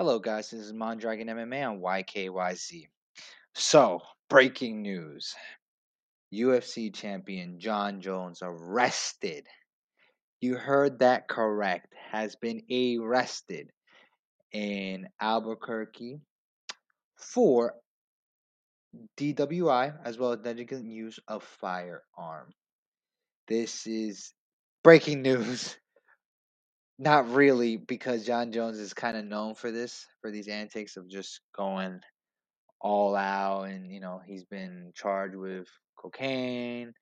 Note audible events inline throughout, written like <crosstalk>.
Hello, guys. This is Mondragon MMA on YKYZ. So, breaking news UFC champion Jon Jones arrested. You heard that correct. Has been arrested in Albuquerque for DWI as well as negligent use of firearm. This is breaking <laughs> news. Not really, because Jon Jones is kind of known for this, for these antics of just going all out, and you know he's been charged with cocaine,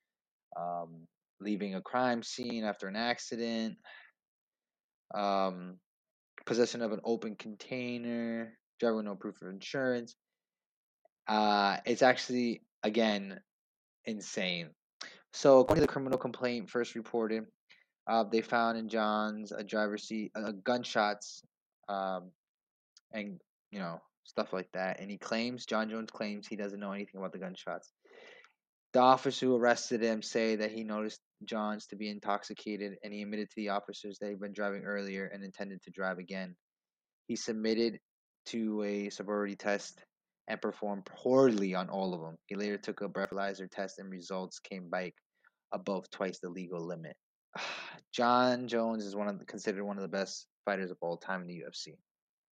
um, leaving a crime scene after an accident, um, possession of an open container, driving with no proof of insurance. Uh, it's actually again insane. So, according to the criminal complaint first reported, uh, they found in John's a driver's seat uh, gunshots, um, and you know stuff like that. And he claims Jon Jones claims he doesn't know anything about the gunshots. The officer who arrested him say that he noticed Jones to be intoxicated, and he admitted to the officers that he'd been driving earlier and intended to drive again. He submitted to a sobriety test and performed poorly on all of them. He later took a breathalyzer test, and results came back above twice the legal limit. <sighs> Jon Jones is one of the, considered one of the best fighters of all time in the UFC.